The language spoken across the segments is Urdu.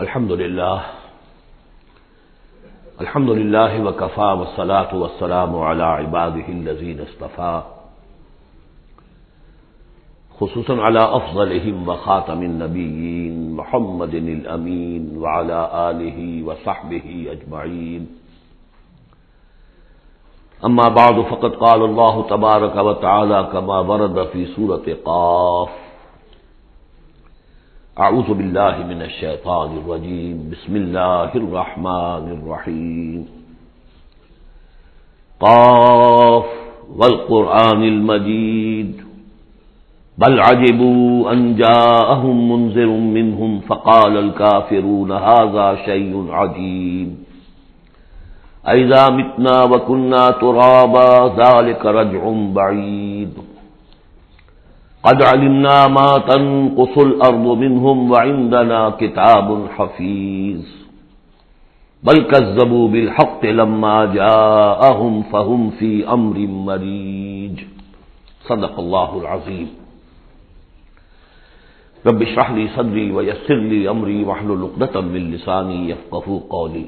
الحمد لله الحمد لله وكفى والصلاة والسلام على عباده الذين اصطفى خصوصا على أفضلهم وخاتم النبيين محمد الأمين وعلى آله وصحبه أجمعين أما بعد فقد قال الله تبارك وتعالى كما ورد في سورة قاف اعوذ باللہ من الشیطان الرجیم بسم اللہ الرحمن الرحیم قاف والقرآن المجید بل عجبوا ان جاءهم منذر منهم فقال الكافرون هذا شيء عجيب. اذا متنا وكنا ترابا ذلك رجع بعيد. قد علمنا ما تنقص الأرض منهم وعندنا كتاب حفيظ بل كذبوا بالحق لما جاءهم فهم في أمر مريج صدق الله العظيم رب اشرح لي صدري ويسر لي أمري واحلل عقدة من لساني يفقهوا قولي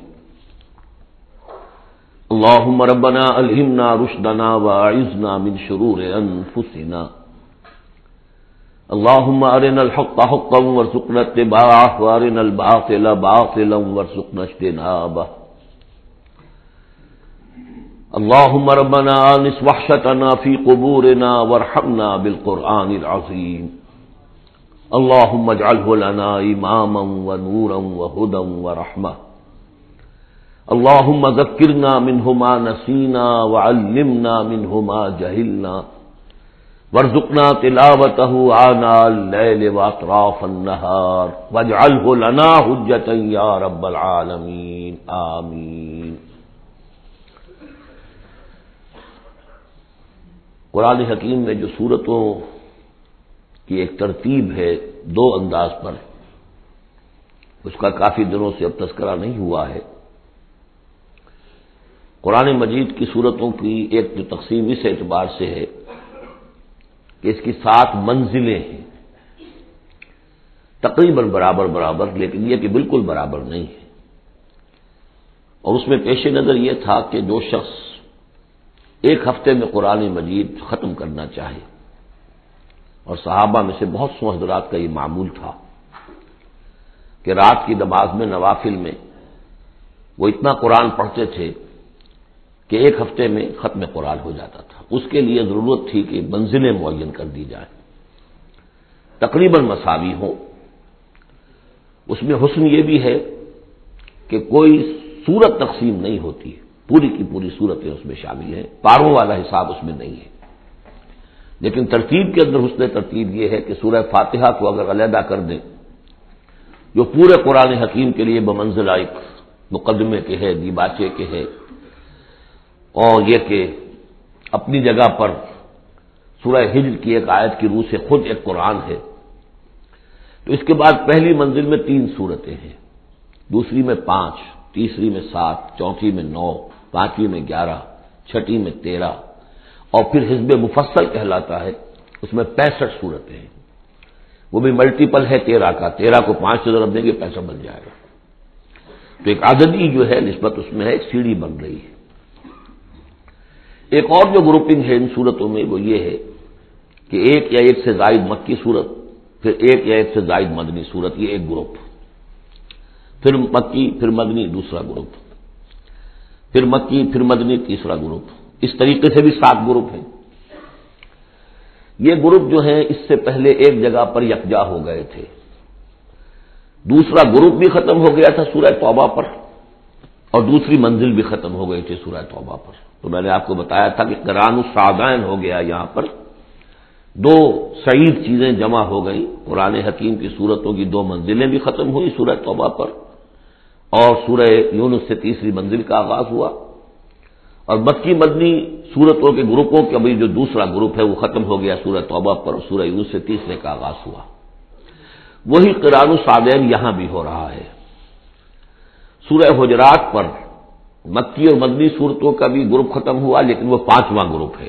اللهم ربنا ألهمنا رشدنا وأعذنا من شرور أنفسنا اللهم أرنا الحق حقا وارزقنا اتباعه وارنا الباطل باطلا وارزقنا اجتنابه اللهم ربنا آنس وحشتنا في قبورنا وارحمنا بالقرآن العظيم اللهم اجعله لنا إماما ونورا وهدى ورحمة اللهم ذكرنا منه ما نسينا وعلمنا منه ما جهلنا ورزقنا تلاوته آناء الليل واطراف النهار واجعله لنا حجة يا رب العالمين. آمين. قرآن حکیم میں جو صورتوں کی ایک ترتیب ہے دو انداز پر، اس کا کافی دنوں سے اب تذکرہ نہیں ہوا ہے۔ قرآن مجید کی صورتوں کی ایک جو تقسیم اس اعتبار سے ہے کہ اس کی سات منزلیں ہیں۔ تقریباً برابر برابر، لیکن یہ کہ بالکل برابر نہیں ہے اور اس میں پیش نظر یہ تھا کہ جو شخص ایک ہفتے میں قرآن مجید ختم کرنا چاہے، اور صحابہ میں سے بہت سو حضرات کا یہ معمول تھا کہ رات کی نماز میں نوافل میں وہ اتنا قرآن پڑھتے تھے کہ ایک ہفتے میں ختم قرآن ہو جاتا تھا۔ اس کے لیے ضرورت تھی کہ منزلیں معین کر دی جائیں۔ تقریباً مساوی ہوں۔ اس میں حسن یہ بھی ہے کہ کوئی صورت تقسیم نہیں ہوتی پوری کی پوری صورتیں اس میں شامل ہیں۔ پاروں والا حساب اس میں نہیں ہے۔ لیکن ترتیب کے اندر حسن ترتیب یہ ہے کہ سورہ فاتحہ کو اگر علیحدہ کر دیں، جو پورے قرآن حکیم کے لیے بمنزل ایک مقدمے کے ہے دیباچے کے ہے اور یہ کہ اپنی جگہ پر سورہ ہجر کی ایک آیت کی روح سے خود ایک قرآن ہے۔ تو اس کے بعد پہلی منزل میں تین صورتیں ہیں۔ دوسری میں پانچ، تیسری میں سات، چوتھی میں نو، پانچویں میں گیارہ، چھٹی میں تیرہ۔ اور پھر حزب مفصل کہلاتا ہے۔ اس میں پینسٹھ صورتیں ہیں۔ وہ بھی ملٹیپل ہے، تیرہ کا۔ تیرہ کو پانچ سے ضرب دیں گے پیسہ بن جائے گا۔ تو ایک آزادی جو ہے، نسبت اس میں ہے، ایک سیڑھی بن رہی ہے۔ ایک اور جو گروپنگ ہے ان صورتوں میں وہ یہ ہے کہ ایک یا ایک سے زائد مکی صورت، پھر ایک یا ایک سے زائد مدنی صورت، یہ ایک گروپ۔ پھر مکی، پھر مدنی دوسرا گروپ۔ پھر مکی، پھر مدنی تیسرا گروپ۔ اس طریقے سے بھی سات گروپ ہیں۔ یہ گروپ جو ہیں، اس سے پہلے ایک جگہ پر یکجا ہو گئے تھے۔ دوسرا گروپ بھی ختم ہو گیا تھا سورہ توبہ پر، اور دوسری منزل بھی ختم ہو گئی تھی سورہ توبہ پر۔ تو میں نے آپ کو بتایا تھا کہ قرآن السادائن ہو گیا یہاں پر۔ دو سعید چیزیں جمع ہو گئیں۔ قرآن حکیم کی صورتوں کی دو منزلیں بھی ختم ہوئی سورہ توبہ پر۔ اور سورہ یونس سے تیسری منزل کا آغاز ہوا۔ اور مکی مدنی صورتوں کے گروپوں کے ابھی جو دوسرا گروپ ہے وہ ختم ہو گیا سورہ توبہ پر سورہ یونس سے تیسرے کا آغاز ہوا۔ وہی قرآن السادین یہاں بھی ہو رہا ہے۔ سورہ حجرات پر مکی اور مدنی صورتوں کا بھی گروپ ختم ہوا، لیکن وہ پانچواں گروپ ہے۔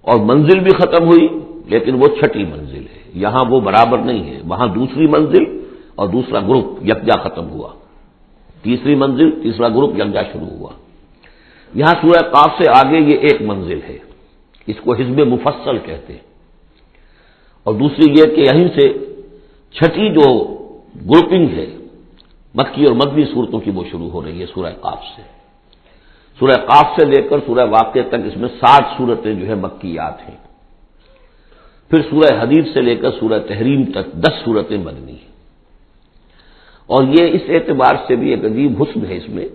اور منزل بھی ختم ہوئی، لیکن وہ چھٹی منزل ہے۔ یہاں وہ برابر نہیں ہے۔ وہاں دوسری منزل اور دوسرا گروپ یکجا ختم ہوا۔ تیسری منزل، تیسرا گروپ یکجا شروع ہوا۔ یہاں سورہ قاف سے آگے یہ ایک منزل ہے۔ اس کو حزب مفصل کہتے ہیں۔ اور دوسری یہ کہ یہیں سے چھٹی جو گروپنگ ہے مکی اور مدنی صورتوں کی وہ شروع ہو رہی ہے سورہ قاف سے۔ سورہ قاف سے لے کر سورہ واقع تک اس میں سات صورتیں جو ہے مکیات ہیں۔ پھر سورہ حدیث سے لے کر سورہ تحریم تک دس صورتیں مدنی ہیں۔ اور یہ اس اعتبار سے بھی ایک عجیب حسن ہے اس میں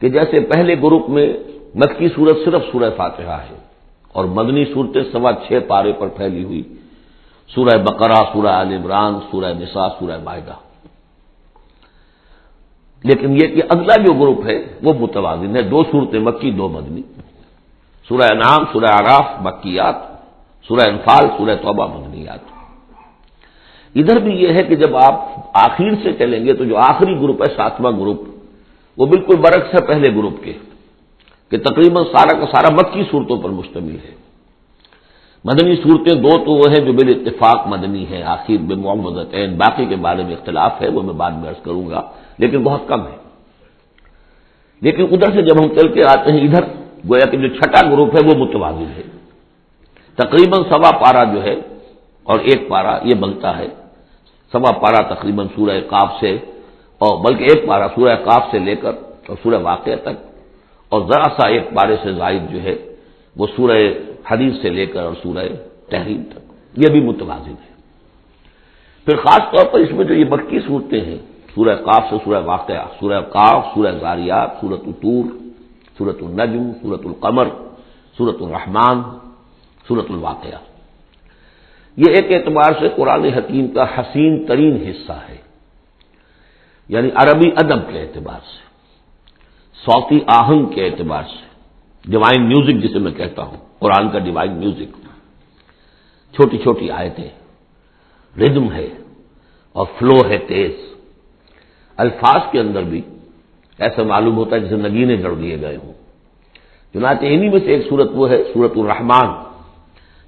کہ جیسے پہلے گروپ میں مکی صورت صرف سورہ فاتحہ ہے اور مدنی صورتیں سوا چھ پارے پر پھیلی ہوئی۔ سورہ بقرہ، سورہ عال عمران، سورہ نساء، سورہ معاہدہ لیکن یہ کہ اگلا جو گروپ ہے وہ متوازن ہے، دو صورتیں مکی، دو مدنی۔ سورہ نام سورہ آراف مکیات، سورہ انفال، سورہ توبہ مدنیات۔ ادھر بھی یہ ہے کہ جب آپ آخر سے چلیں گے تو جو آخری گروپ ہے، ساتواں گروپ، وہ بالکل برعکس ہے پہلے گروپ کے، کہ تقریباً سارا کا سارا مکی صورتوں پر مشتمل ہے۔ مدنی صورتیں دو تو وہ ہیں جو بال اتفاق مدنی ہیں، آخر بے محمد باقی کے بارے میں اختلاف ہے، وہ میں بعد میں عرض کروں گا۔ لیکن بہت کم ہے۔ لیکن ادھر سے جب ہم چل کے آتے ہیں ادھر، گویا کہ جو چھٹا گروپ ہے وہ متوازن ہے۔ تقریباً سوا پارا جو ہے، اور ایک پارا یہ بنتا ہے۔ سوا پارا تقریباً سورہ کاف سے، اور بلکہ ایک پارا سورہ کاف سے لے کر اور سورہ واقعہ تک۔ اور ذرا سا ایک پارے سے زائد جو ہے، وہ سورہ حدیث سے لے کر اور سورہ تحریر تک۔ یہ بھی متوازن ہے۔ پھر خاص طور پر اس میں جو یہ مکی صورتیں ہیں سورہ کاف سے سورہ واقعہ، سورہ کاف سورہ زاریات سورت الطور سورت النجم سورت القمر سورت الرحمان سورت الواقعہ۔ یہ ایک اعتبار سے قرآن حکیم کا حسین ترین حصہ ہے۔ یعنی عربی ادب کے اعتبار سے، صوتی آہنگ کے اعتبار سے۔ ڈیوائن میوزک جسے میں کہتا ہوں، قرآن کا ڈیوائن میوزک چھوٹی چھوٹی آیتیں۔ ردم ہے اور فلو ہے تیز۔ الفاظ کے اندر بھی ایسا معلوم ہوتا ہے جسے نگینے جڑ دیے گئے ہوں۔ چنانچہ انہیں میں سے ایک صورت وہ ہے، سورت الرحمان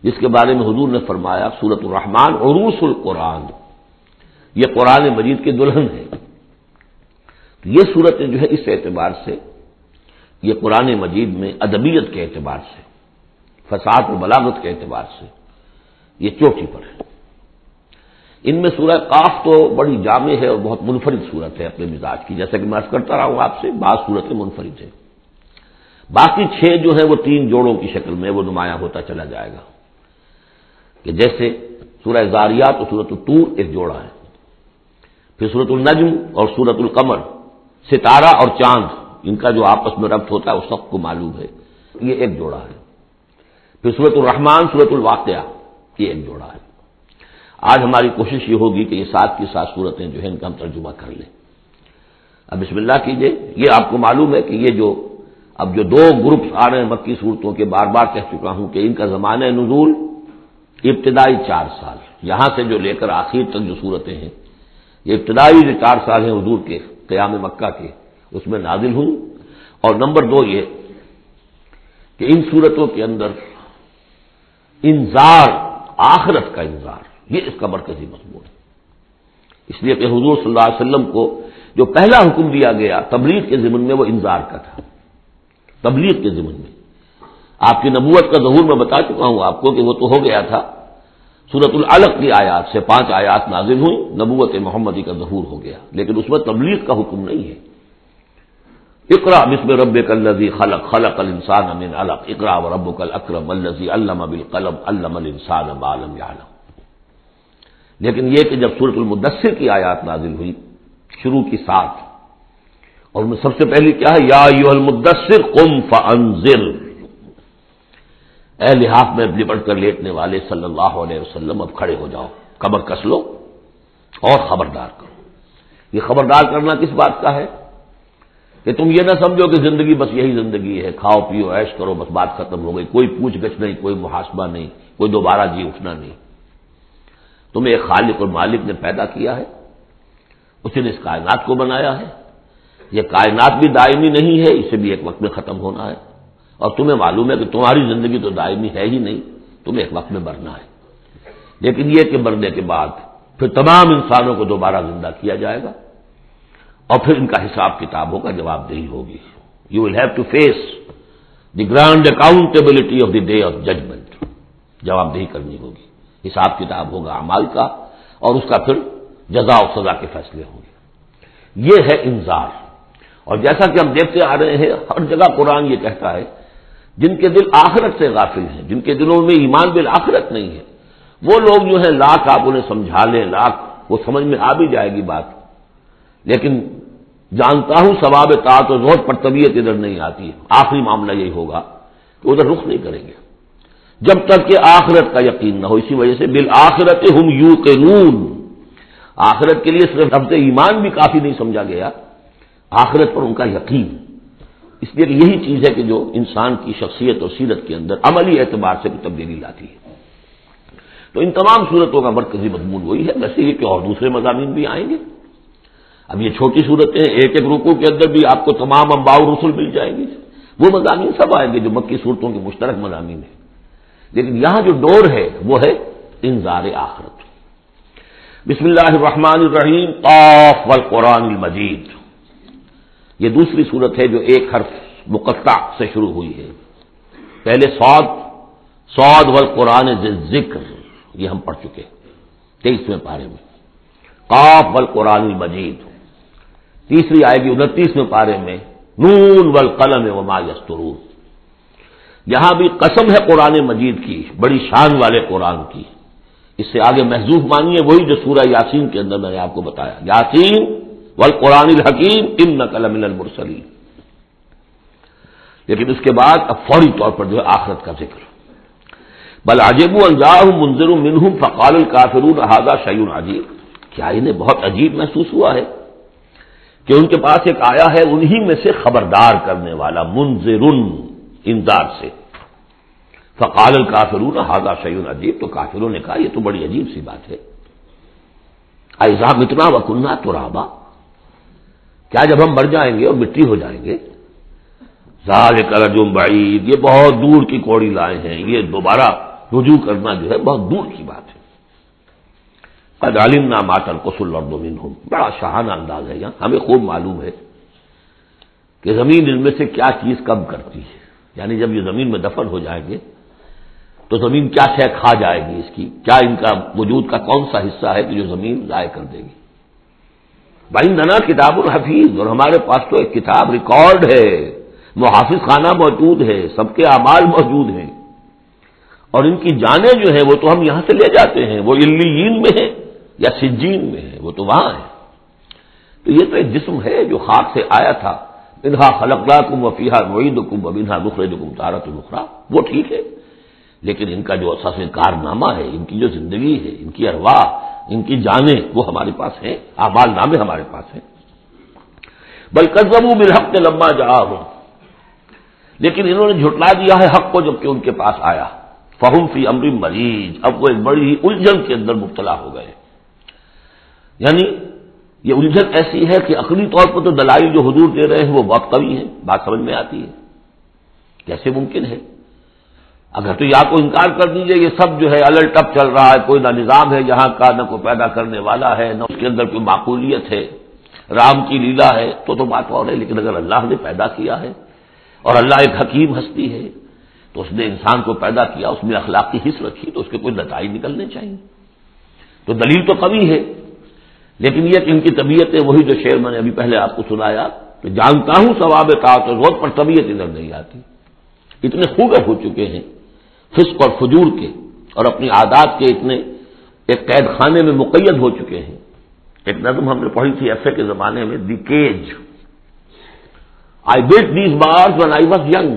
جس کے بارے میں حضور نے فرمایا، سورت الرحمان عروس القرآن۔ یہ قرآن مجید کی دلہن ہے یہ صورتیں جو ہے اس اعتبار سے، یہ قرآن مجید میں ادبیت کے اعتبار سے، فساد و بلاغت کے اعتبار سے، یہ چوٹی پر ہے ان میں سورہ قاف تو بڑی جامع ہے اور بہت منفرد صورت ہے اپنے مزاج کی، جیسا کہ میں کرتا رہا ہوں آپ سے، بعض صورتیں منفرد ہیں۔ باقی چھ جو ہیں وہ تین جوڑوں کی شکل میں، وہ نمایاں ہوتا چلا جائے گا۔ کہ جیسے سورہ زاریات اور سورت الطور ایک جوڑا ہے۔ پھر سورت النجم اور سورت القمر، ستارہ اور چاند، ان کا جو آپس میں ربط ہوتا ہے، وہ سب کو معلوم ہے۔ یہ ایک جوڑا ہے۔ پھر سورت الرحمان سورت الواقعہ، یہ ایک جوڑا ہے۔ آج ہماری کوشش یہ ہوگی کہ یہ سات کی سات صورتیں جو ہے ان کا ہم ترجمہ کر لیں۔ اب بسم اللہ کیجیے، یہ آپ کو معلوم ہے کہ یہ جو اب جو دو گروپس آ رہے ہیں مکی صورتوں کے، بار بار کہہ چکا ہوں کہ ان کا زمانہ نزول ابتدائی چار سال، یہاں سے جو لے کر آخر تک جو صورتیں ہیں، یہ ابتدائی جو چار سال ہیں حضور کے، قیام مکہ کے، اس میں نازل ہوں اور نمبر دو یہ کہ ان صورتوں کے اندر انذار، آخرت کا انذار یہ اس کا مرکزی مضمون ہے۔ اس لیے کہ حضور صلی اللہ علیہ وسلم کو جو پہلا حکم دیا گیا تبلیغ کے ضمن میں وہ انذار کا تھا۔ تبلیغ کے ضمن میں۔ آپ کی نبوت کا ظہور میں بتا چکا ہوں آپ کو کہ وہ تو ہو گیا تھا۔ سورت العلق کی آیات سے پانچ آیات نازل ہوئی نبوت محمدی کا ظہور ہو گیا۔ لیکن اس میں تبلیغ کا حکم نہیں ہے۔ اقرا بسم رب کلزی خلق خلق الانسان من علق۔ اقرا و رب کل اکرم الزی علم بالقلم، علم الانسان بالم یعلم لیکن یہ کہ جب سورت المدثر کی آیات نازل ہوئی، شروع کی ساتھ، اور میں سب سے پہلی کیا ہے؟ یا یو المدثر قم فانذر۔ اے لحاظ میں لپٹ کر لیٹنے والے صلی اللہ علیہ وسلم، اب کھڑے ہو جاؤ کمر کس لو اور خبردار کرو۔ یہ خبردار کرنا کس بات کا ہے؟ کہ تم یہ نہ سمجھو کہ زندگی بس یہی زندگی ہے، کھاؤ پیو ایش کرو، بس بات ختم ہو گئی، کوئی پوچھ گچھ نہیں، کوئی محاسبہ نہیں، کوئی دوبارہ جی اٹھنا نہیں۔ تمہیں ایک خالق اور مالک نے پیدا کیا ہے۔ اس نے اس کائنات کو بنایا ہے۔ یہ کائنات بھی دائمی نہیں ہے، اسے بھی ایک وقت میں ختم ہونا ہے۔ اور تمہیں معلوم ہے کہ تمہاری زندگی تو دائمی ہے ہی نہیں، تمہیں ایک وقت میں مرنا ہے۔ لیکن یہ کہ مرنے کے بعد پھر تمام انسانوں کو دوبارہ زندہ کیا جائے گا۔ اور پھر ان کا حساب کتاب ہوگا جواب دہی ہوگی۔ You will have to face the grand accountability of the day of judgment جواب دہی کرنی ہوگی۔ حساب کتاب ہوگا امال کا اور اس کا پھر جزا و سزا کے فیصلے ہوں گے۔ یہ ہے انذار۔ اور جیسا کہ ہم دیکھتے آ رہے ہیں، ہر جگہ قرآن یہ کہتا ہے، جن کے دل آخرت سے غافل ہیں، جن کے دلوں میں ایمان بل آخرت نہیں ہے، وہ لوگ جو ہے لاکھ آپ انہیں سمجھا لیں، لاکھ، وہ سمجھ میں آ بھی جائے گی بات۔ لیکن جانتا ہوں، ثواب تاط و زہد پر طبیعت ادھر نہیں آتی۔ آخری معاملہ یہی ہوگا کہ ادھر رخ نہیں کریں گے۔ جب تک کہ آخرت کا یقین نہ ہو، اسی وجہ سے بالآخرت ہم یو کے نون آخرت کے لیے صرف ربط ایمان بھی کافی نہیں سمجھا گیا، آخرت پر ان کا یقین۔ اس لیے یہی چیز ہے کہ جو انسان کی شخصیت اور سیرت کے اندر عملی اعتبار سے تبدیلی لاتی ہے۔ تو ان تمام صورتوں کا مرکزی مضمون وہی ہے، ویسے یہ کہ اور دوسرے مضامین بھی آئیں گے۔ اب یہ چھوٹی صورتیں، ایک ایک رکو کے اندر بھی آپ کو تمام امباؤ رسول مل جائیں گی وہ مضامین سب آئیں گے جو مکی صورتوں کے مشترک مضامین ہیں۔ لیکن یہاں جو ڈور ہے وہ ہے انذار آخرت۔ بسم اللہ الرحمن الرحیم، قاف والقرآن المجید۔ یہ دوسری صورت ہے جو ایک حرف مقطع سے شروع ہوئی ہے۔ پہلے سعود سعود والقرآن ذکر، یہ ہم پڑھ چکے تیئیسویں پارے میں۔ قاف والقرآن المجید۔ تیسری آئے گی انتیسویں پارے میں۔ نون والقلم وما یسترون۔ یہاں بھی قسم ہے قرآن مجید کی، بڑی شان والے قرآن کی۔ اس سے آگے محضوف مانیے، وہی جو سورہ یاسین کے اندر میں نے آپ کو بتایا۔ یاسین والقرآن الحکیم ان نقل من المرسلین۔ لیکن اس کے بعد اب فوری طور پر جو ہے آخرت کا ذکر۔ بل عجیب انجاہ منظر منہم فقال الکافرون احاظہ شعین عجیب۔ کیا انہیں بہت عجیب محسوس ہوا ہے؟ کہ ان کے پاس ایک آیا ہے، انہی میں سے خبردار کرنے والا منظر انذار سے۔ فقال الکافرون ہاضا شعین عجیب. تو کافروں نے کہا، یہ تو بڑی عجیب سی بات ہے۔ ایزاب اتنا وکنہ تو رابا کیا جب ہم مر جائیں گے اور مٹی ہو جائیں گے؟ زال کرجم بعید۔ یہ بہت دور کی کوڑی لائے ہیں۔ یہ دوبارہ رجوع کرنا جو ہے بہت دور کی بات ہے۔ عالم نہ ماتر قسل اور دومین بڑا شہانہ انداز ہے یہاں۔ ہمیں خوب معلوم ہے کہ زمین ان میں سے کیا چیز کم کرتی ہے۔ یعنی جب یہ زمین میں دفن ہو جائیں گے تو زمین کیا شے کھا جائے گی اس کی؟ کیا ان کا وجود کا کون سا حصہ ہے کہ جو زمین ضائع کر دے گی؟ بھائی ننا کتاب الحفیظ اور ہمارے پاس تو ایک کتاب ریکارڈ ہے، محافظ خانہ موجود ہے، سب کے اعمال موجود ہیں۔ اور ان کی جانیں جو ہیں وہ تو ہم یہاں سے لے جاتے ہیں، وہ الین میں ہے یا سجین میں ہے وہ تو وہاں ہے تو یہ تو ایک جسم ہے جو خاک سے آیا تھا۔ انہا خلقلا کم وفیحا روئید کم ابنہا دخرے جو کم تارت نخرا وہ ٹھیک ہے۔ لیکن ان کا جو اساس کارنامہ ہے، ان کی جو زندگی ہے، ان کی ارواح، ان کی جانیں، وہ ہمارے پاس ہیں۔ آبال نامے ہمارے پاس ہیں۔ بل بالحق کے لمبا جا ہوں لیکن انہوں نے جھٹلا دیا ہے حق کو جبکہ ان کے پاس آیا۔ فہم فی امر مریض اب وہ ایک بڑی ہی الجھن کے اندر مبتلا ہو گئے۔ یعنی یہ الجھن ایسی ہے کہ عقلی طور پر تو دلائی جو حضور دے رہے ہیں وہ بہت کمی ہے بات سمجھ میں آتی ہے۔ کیسے ممکن ہے۔ اگر تو یا کو انکار کر دیجیے، یہ سب جو ہے الل ٹپ چل رہا ہے، کوئی نہ نظام ہے یہاں کا، نہ کوئی پیدا کرنے والا ہے، نہ اس کے اندر کوئی معقولیت ہے۔ رام کی لیلا ہے، تو تو بات اور ہے، لیکن اگر اللہ نے پیدا کیا ہے اور اللہ ایک حکیم ہستی ہے، تو اس نے انسان کو پیدا کیا، اس میں اخلاقی حص رکھی، تو اس کے کوئی نتائج نکلنے چاہیے۔ تو دلیل تو کمی ہے۔ لیکن یہ کہ ان کی طبیعت ہے وہی جو شعر میں نے ابھی پہلے آپ کو سنایا کہ جانتا ہوں ثواب کا روز پر طبیعت ادھر نہیں آتی۔ اتنے خوب ہو چکے ہیں فسق اور فجور کے اور اپنی عادات کے اتنے ایک قید خانے میں مقید ہو چکے ہیں۔ ایک نظم ہم نے پڑھی تھی ایف اے کے زمانے میں، the cage. I beat these bars when I was young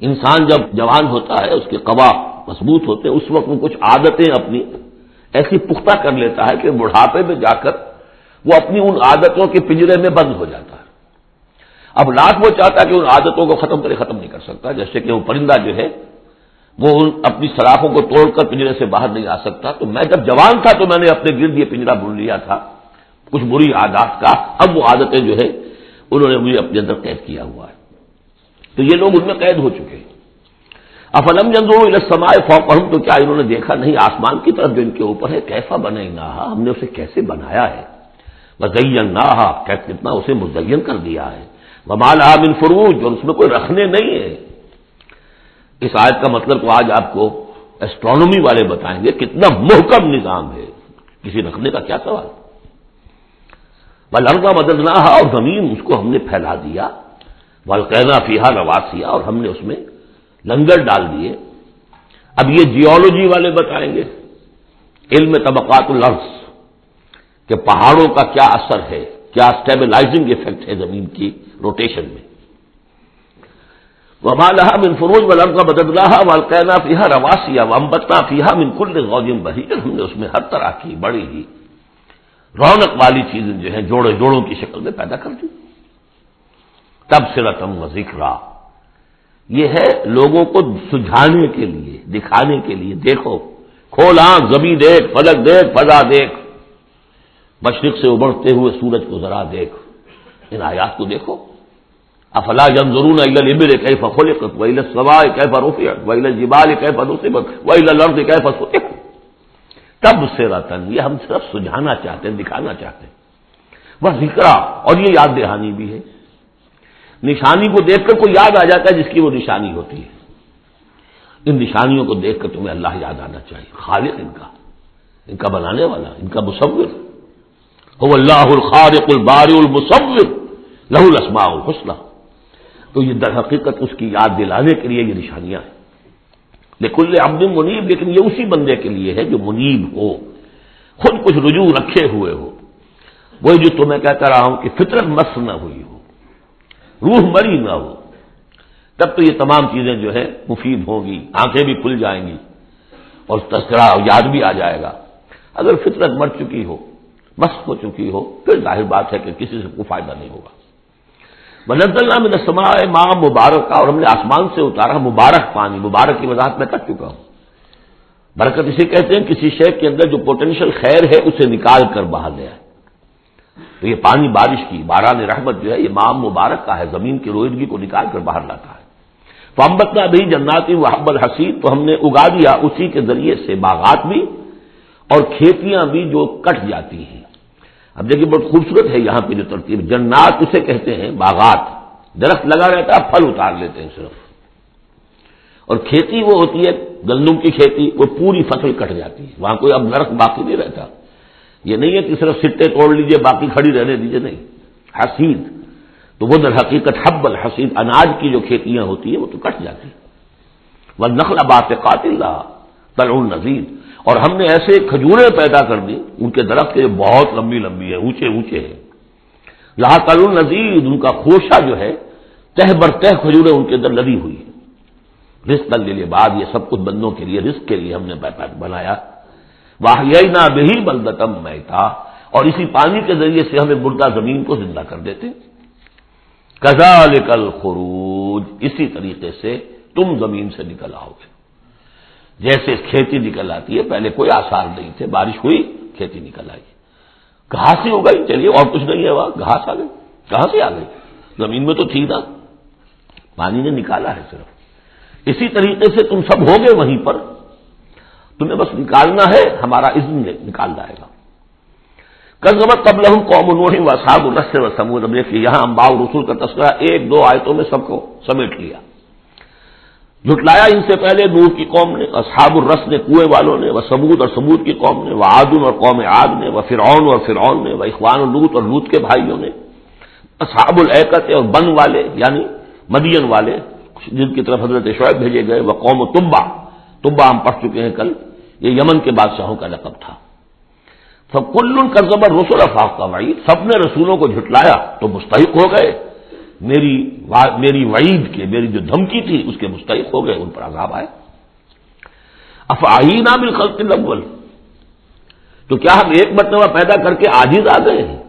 انسان جب جوان ہوتا ہے، اس کے قبا مضبوط ہوتے ہیں، اس وقت وہ کچھ عادتیں اپنی ایسی پختہ کر لیتا ہے کہ بڑھاپے میں جا کر وہ اپنی ان عادتوں کے پنجرے میں بند ہو جاتا ہے۔ اب لاکھ وہ چاہتا ہے کہ ان عادتوں کو ختم کرے، ختم نہیں کر سکتا۔ جیسے کہ وہ پرندہ جو ہے، وہ اپنی سلاخوں کو توڑ کر پنجرے سے باہر نہیں آ سکتا۔ تو میں جب جوان تھا تو میں نے اپنے گرد یہ پنجرا بھول لیا تھا۔ کچھ بری عادات کا اب وہ عادتیں جو ہے، انہوں نے مجھے اپنے اندر قید کیا ہوا ہے۔ تو یہ لوگ ان میں قید ہو چکے ہیں۔ افلم جنزور سمائے فوقہم تو کیا انہوں نے دیکھا؟ نہیں، آسمان کی طرف جو ان کے اوپر ہے، کیسا بنے نہ ہاں، ہم نے اسے کیسے بنایا ہے؟ مزین نہ کتنا اسے مزین کر دیا ہے۔ ممال من فروج اور اس میں کوئی رکھنے نہیں ہے۔ اس آیت کا مطلب تو آج آپ کو ایسٹرانومی والے بتائیں گے، کتنا محکم نظام ہے۔ کسی رکھنے کا کیا سوال؟ بلرگا بدلنا اور زمین اس کو ہم نے پھیلا دیا۔ والقینا فیحا نواسیا اور ہم نے اس میں لنگر ڈال دیے۔ اب یہ جیولوجی والے بتائیں گے۔ علم طبقات الارض کہ پہاڑوں کا کیا اثر ہے، کیا اسٹیبلائزنگ افیکٹ ہے زمین کی روٹیشن میں۔ ومالہ من فروج و لڑکا بدلا والقینا فیحا رواسیا ومبتنا فیحا من کل غوجم بہی ہم نے اس میں ہر طرح کی بڑی ہی رونق والی چیزیں جو ہیں، جوڑے جوڑوں کی شکل میں پیدا کر دی۔ تب سے رتم و ذکر یہ ہے لوگوں کو سجھانے کے لیے، دکھانے کے لیے، دیکھو کھولا زمین دیکھ، فلک دیکھ، فضا دیکھ۔ مشرق سے ابڑتے ہوئے سورج کو ذرا دیکھ۔ ان آیات کو دیکھو۔ افلا جم ضرور ابل کیف خلقت ویل سوائے کیف رفیت ویل جبال کیف نصبت ویل لرد کیف سطحت تب سے رتن یہ ہم صرف سجھانا چاہتے ہیں، دکھانا چاہتے ہیں۔ بس ذکر اور یہ یاد دہانی بھی ہے۔ نشانی کو دیکھ کر کوئی یاد آ جاتا ہے جس کی وہ نشانی ہوتی ہے۔ ان نشانیوں کو دیکھ کر تمہیں اللہ یاد آنا چاہیے۔ خالق ان کا۔ ان کا بنانے والا، ان کا مصور۔ ہو اللہ الخارق البار المصور۔ لہ الاسماء الحسنہ تو یہ در حقیقت اس کی یاد دلانے کے لیے یہ نشانیاں ہیں۔ لیکن عبد منیب، لیکن یہ اسی بندے کے لیے ہے جو منیب ہو۔ خود کچھ رجوع رکھے ہوئے ہو۔ وہی جو تمہیں کہتا رہا ہوں کہ فطرت مس نہ ہوئی ہو۔ روح مری نہ ہو۔ تب تو یہ تمام چیزیں جو ہے مفید ہوں گی، آنکھیں بھی کھل جائیں گی اور تذکرہ یاد بھی آ جائے گا۔ اگر فطرت مر چکی ہو، مست ہو چکی ہو، پھر ظاہر بات ہے کہ کسی سے کوئی فائدہ نہیں ہوگا۔ بلند اللہ میں نسما ماں مبارک کا اور ہم نے آسمان سے اتارا مبارک پانی، مبارک کی وضاحت میں کر چکا ہوں۔ برکت اسے کہتے ہیں، کسی شہر کے اندر جو پوٹینشیل خیر ہے، اسے نکال کر باہر لے آئے۔ تو یہ پانی بارش کی، باران رحمت جو ہے، یہ مام مبارک کا ہے، زمین کی روئدگی کو نکال کر باہر لاتا ہے۔ تو امبتنا بھی جناتی وحب الحسین تو ہم نے اگا دیا اسی کے ذریعے سے باغات بھی اور کھیتیاں بھی جو کٹ جاتی ہیں۔ اب دیکھیے، بہت خوبصورت ہے یہاں پہ جو ترتیب۔ جنات اسے کہتے ہیں باغات۔ درخت لگا رہتا ہے، پھل اتار لیتے ہیں صرف۔ اور کھیتی وہ ہوتی ہے، گندم کی کھیتی، وہ پوری فصل کٹ جاتی ہے۔ وہاں کوئی اب درخت باقی نہیں رہتا۔ یہ نہیں ہے کہ صرف سٹے توڑ لیجیے، باقی کھڑی رہنے دیجیے نہیں۔ حسید، تو وہ در حقیقت حب الحسید، اناج کی جو کھیتیاں ہوتی ہیں، وہ تو کٹ جاتی وہ نقل بات قاتل رہا تل نذیر اور ہم نے ایسے کھجوریں پیدا کر دی ان کے درخت کے بہت لمبی لمبی ہے اونچے اونچے ہیں۔ یہاں تل نذیر ان کا خوشہ جو ہے، تہ بر تہ کھجوریں ان کے اندر لدی ہوئی رسک لیے بعد، یہ سب کچھ بندوں کے لیے رسک کے لیے ہم نے بنایا۔ واہ بہی بلدتم میں تھا اور اسی پانی کے ذریعے سے ہمیں مردہ زمین کو زندہ کر دیتے کزال کل خروج اسی طریقے سے تم زمین سے نکل آؤ گے۔ جیسے کھیتی نکل آتی ہے، پہلے کوئی آسار نہیں تھے، بارش ہوئی، کھیتی نکل آئی۔ گھاس ہی ہو گئی، چلیے اور کچھ نہیں ہے وہاں، گھاس آ گئی کہاں سے آ گئی۔ زمین میں تو تھی نا۔ پانی نے نکالا ہے صرف۔ اسی طریقے سے تم سب ہوگے وہیں پر۔ تمہیں بس نکالنا ہے، ہمارا عزم نکال جائے گا۔ کزمت قبل ہم قوم نوڑی و صاحب الرس و سمود کہ یہاں امباؤ رسول کا تذکرہ ایک دو آیتوں میں سب کو سمیٹ لیا۔ جھٹلایا ان سے پہلے نور کی قوم نے، اصحاب الرس نے، کنویں والوں نے وہ سمود اور سمود کی قوم نے وہ آدن اور قوم آد نے وہ فرعون اور فرعون نے وہ اخوان الوت اور لوت کے بھائیوں نے، اصحاب العقت اور بن والے یعنی مدین والے، جن کی طرف حضرت شعیب بھیجے گئے وہ قوم و تمبا تمبا ہم پڑھ چکے ہیں کل۔ یہ یمن کے بادشاہوں کا لقب تھا۔ سب کل کر زبر رسول افاق کا وعید سب نے رسولوں کو جھٹلایا تو مستحق ہو گئے۔ میری میری وعید کے، میری جو دھمکی تھی اس کے مستحق ہو گئے، ان پر عذاب آئے۔ افعین عامل خلق الاول تو کیا ہم ایک مرتبہ پیدا کر کے آجیز آ گئے ہیں؟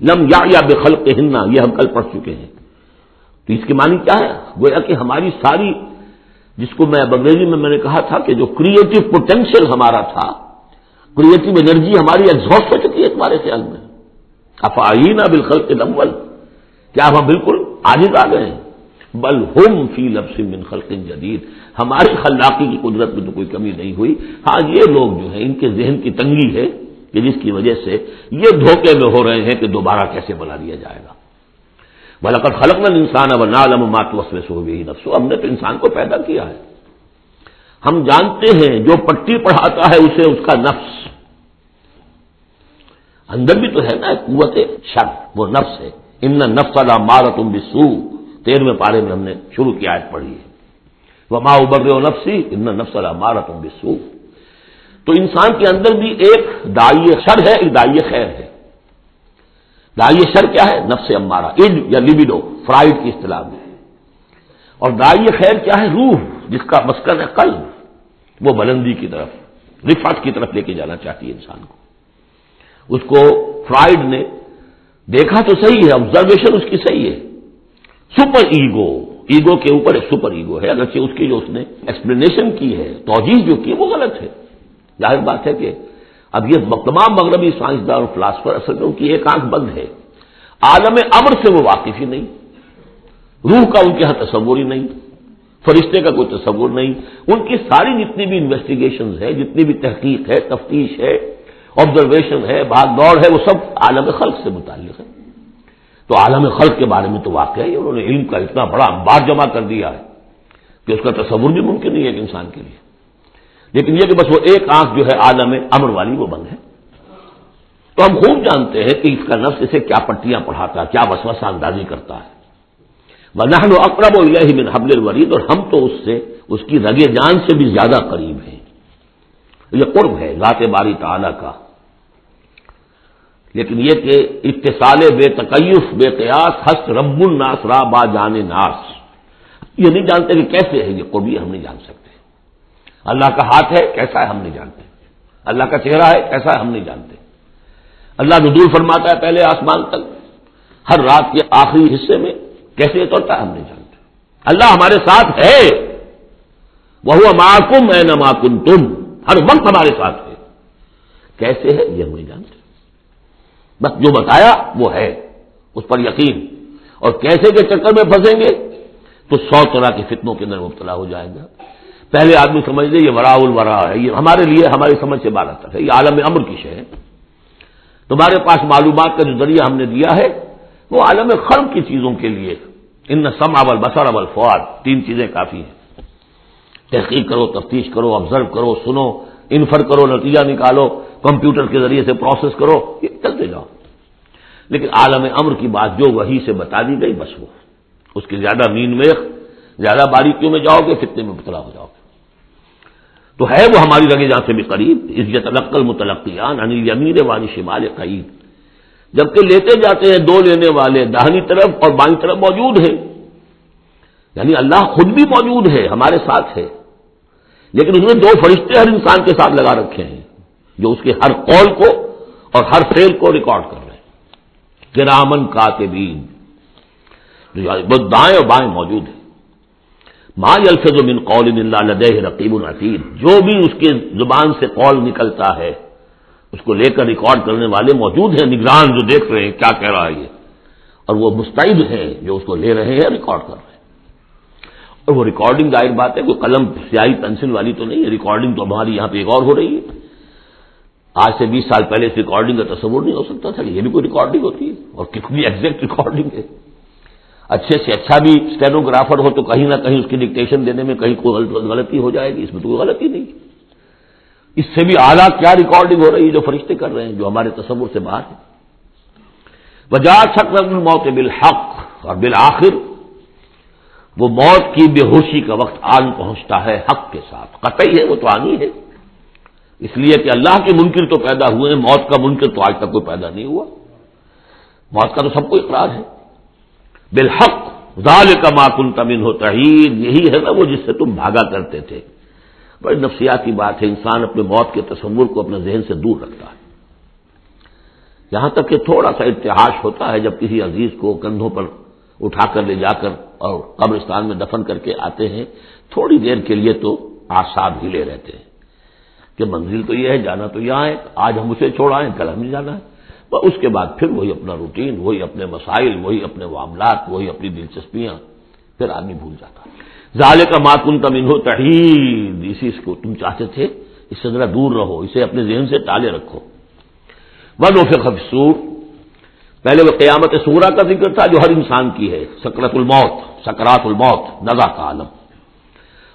لم یا یا بے خلق ہننا یہ ہم کل پڑھ چکے ہیں۔ تو اس کی معنی کیا ہے؟ گویا کہ ہماری ساری جس کو میں انگریزی میں میں نے کہا تھا کہ جو کریٹو پوٹینشیل ہمارا تھا کریٹو انرجی ہماری ایگزاسٹ ہو چکی ہے تمہارے خیال میں۔ افعین بالخل کے نمول کیا ہم بالکل عاجز آ گئے ہیں؟ بل ہم فی لفظ من خلق جدید۔ ہماری خلاقی کی قدرت میں تو کوئی کمی نہیں ہوئی۔ ہاں یہ لوگ جو ہیں، ان کے ذہن کی تنگی ہے کہ جس کی وجہ سے یہ دھوکے میں ہو رہے ہیں کہ دوبارہ کیسے بنا دیا جائے گا۔ بلاکر خلق نل انسان اب نالم مات وسوے سو بھی نفسو ہم نے تو انسان کو پیدا کیا ہے۔ ہم جانتے ہیں جو پٹی پڑھاتا ہے اسے اس کا نفس۔ اندر بھی تو ہے نا قوت شر، وہ نفس ہے۔ ان نفس اللہ مارا تم بسو تیرہویں پارے میں ہم نے شروع کی آیت پڑھی ہے۔ وہ ماں ابر و نفسی ان نفس اللہ مارا تم بسو تو انسان کے اندر بھی ایک دائی شر ہے، ایک دائی خیر ہے۔ دائی شر کیا ہے؟ نفس امارا اڈ یا لبیڈو فرائڈ کی اصطلاح میں. اور دائی خیر کیا ہے؟ روح، جس کا مسکن ہے قلب. وہ بلندی کی طرف رفت کی طرف لے کے جانا چاہتی ہے انسان کو. اس کو فرائڈ نے دیکھا تو صحیح ہے آبزرویشن اس کی صحیح ہے. سپر ایگو ایگو کے اوپر ایک سپر ایگو ہے، اگرچہ اس کی جو اس نے ایکسپلینیشن کی ہے توجہ جو کی وہ غلط ہے. ظاہر بات ہے کہ اب یہ تمام مغربی سائنسدان اور فلاسفر اصل میں ان کی ایک آنکھ بند ہے۔ عالم امر سے وہ واقف ہی نہیں۔ روح کا ان کے یہاں تصور ہی نہیں۔ فرشتے کا کوئی تصور نہیں۔ ان کی ساری جتنی بھی انویسٹیگیشن ہے جتنی بھی تحقیق ہے، تفتیش ہے آبزرویشن ہے، بھاگ دوڑ ہے، وہ سب عالم خلق سے متعلق ہے تو عالم خلق کے بارے میں تو واقع ہے۔ انہوں نے علم کا اتنا بڑا انبار جمع کر دیا ہے کہ اس کا تصور بھی ممکن نہیں ہے ایک انسان کے لیے۔ لیکن یہ کہ بس وہ ایک آنکھ جو ہے عالم امر والی وہ بند ہے۔ تو ہم خوب جانتے ہیں کہ اس کا نفس اسے کیا پٹیاں پڑھاتا ہے، کیا وسوسہ اندازی کرتا ہے۔ نہن و اقرب و من حبل الورید اور ہم تو اس سے، اس کی رگے جان سے بھی زیادہ قریب ہیں۔ یہ قرب ہے ذات باری تعالی کا۔ لیکن یہ کہ اتصال بے تکیف، بے قیاس، ہست رب الناس، را با جان ناس۔ یہ نہیں جانتے کہ کیسے ہے یہ قربی ہم نہیں جان سکتے۔ اللہ کا ہاتھ ہے، کیسا ہے ہم نہیں جانتے۔ اللہ کا چہرہ ہے، کیسا ہے ہم نہیں جانتے۔ اللہ ندور فرماتا ہے پہلے آسمان تک، ہر رات کے آخری حصے میں کیسے اترتا ہے ہم نہیں جانتے۔ اللہ ہمارے ساتھ ہے۔ وہ ماکم ہے نہ تم ہر وقت ہمارے ساتھ ہے۔ کیسے ہے یہ ہم نہیں جانتے۔ بس جو بتایا وہ ہے، اس پر یقین۔ اور کیسے کے چکر میں پھنسیں گے، تو سو طرح کے فتنوں کے اندر مبتلا ہو جائے گا۔ پہلے آدمی سمجھ لے یہ ورا الورا ہے، یہ ہمارے لیے ہماری سمجھ سے بارہ تک ہے، یہ عالم امر کی شے ہے۔ تمہارے پاس معلومات کا جو ذریعہ ہم نے دیا ہے، وہ عالم خرم کی چیزوں کے لیے۔ ان سم اول بسر اول فواد تین چیزیں کافی ہیں۔ تحقیق کرو، تفتیش کرو آبزرو کرو، سنو انفر کرو، نتیجہ نکالو، کمپیوٹر کے ذریعے سے پروسیس کرو، یہ چلتے جاؤ۔ لیکن عالم امر کی بات جو وہی سے بتا دی گئی، بس وہ۔ اس کی زیادہ مین میں زیادہ باریکیوں میں جاؤ گے، فتنے میں مبتلا ہو جاؤ گے۔ تو ہے وہ ہماری رگے جان سے بھی قریب عزت القل متلقیان انل یمین وانی شمال قریب جبکہ لیتے جاتے ہیں دو لینے والے داہنی طرف اور بائیں طرف موجود ہیں۔ یعنی اللہ خود بھی موجود ہے، ہمارے ساتھ ہے۔ لیکن اس نے دو فرشتے ہر انسان کے ساتھ لگا رکھے ہیں، جو اس کے ہر قول کو اور ہر فیل کو ریکارڈ کر رہے ہیں۔ گرامن کاتبین۔ جو یعنی دائیں اور بائیں موجود ہیں۔ ماں الفظ من قول اللہ لدہ رقیب العطید جو بھی اس کے زبان سے قول نکلتا ہے، اس کو لے کر ریکارڈ کرنے والے موجود ہیں، نگران جو دیکھ رہے ہیں کیا کہہ رہا ہے یہ۔ اور وہ مستعد ہیں جو اس کو لے رہے ہیں، ریکارڈ کر رہے ہیں۔ اور وہ ریکارڈنگ ظاہر بات ہے، کوئی قلم سیاہی پینسل والی تو نہیں ہے، ریکارڈنگ تو ہماری یہاں پہ ایک اور ہو رہی ہے۔ آج سے بیس سال پہلے اس ریکارڈنگ کا تصور نہیں ہو سکتا تھا یہ بھی کوئی ریکارڈنگ ہوتی ہے، اور کتنی ایگزیکٹ ریکارڈنگ ہے۔ اچھے سے اچھا بھی اسٹینوگرافر ہو تو کہیں نہ کہیں اس کی ڈکٹیشن دینے میں کہیں کوئی غلطی ہو جائے گی، اس میں تو کوئی غلطی نہیں۔ اس سے بھی اعلیٰ کیا ریکارڈنگ ہو رہی ہے جو فرشتے کر رہے ہیں، جو ہمارے تصور سے باہر ہے وجہ چھک موت بالحق اور بالآخر، وہ موت کی بے ہوشی کا وقت آن پہنچتا ہے حق کے ساتھ۔ قطعی ہے، وہ تو آنی ہے۔ اس لیے کہ اللہ کے منکر تو پیدا ہوئے ہیں، موت کا منکر تو آج تک کوئی پیدا نہیں ہوا۔ موت کا تو سب کو اقرار ہے۔ بالحق ظال کا ماکن تمن ہو تحید یہی ہے نا وہ جس سے تم بھاگا کرتے تھے۔ بڑی نفسیاتی بات ہے، انسان اپنے موت کے تصور کو اپنے ذہن سے دور رکھتا ہے۔ یہاں تک کہ تھوڑا سا اتحاش ہوتا ہے جب کسی عزیز کو کندھوں پر اٹھا کر لے جا کر اور قبرستان میں دفن کر کے آتے ہیں، تھوڑی دیر کے لیے تو آساد ہی لے رہتے ہیں۔ کہ منزل تو یہ ہے، جانا تو یہاں ہے، آج ہم اسے چھوڑ آئے، کل ہمیں جانا ہے۔ اس کے بعد پھر وہی اپنا روٹین، وہی اپنے مسائل، وہی اپنے معاملات، وہی اپنی دلچسپیاں، پھر آدمی بھول جاتا ظال کا ماتن تم انہو تحید، اسی کو تم چاہتے تھے، اس سے ذرا دور رہو، اسے اپنے ذہن سے ٹالے رکھو۔ ون و خفسور پہلے وہ قیامت سورا کا ذکر تھا جو ہر انسان کی ہے سکرت الموت، سکرات الموت نزا کا عالم۔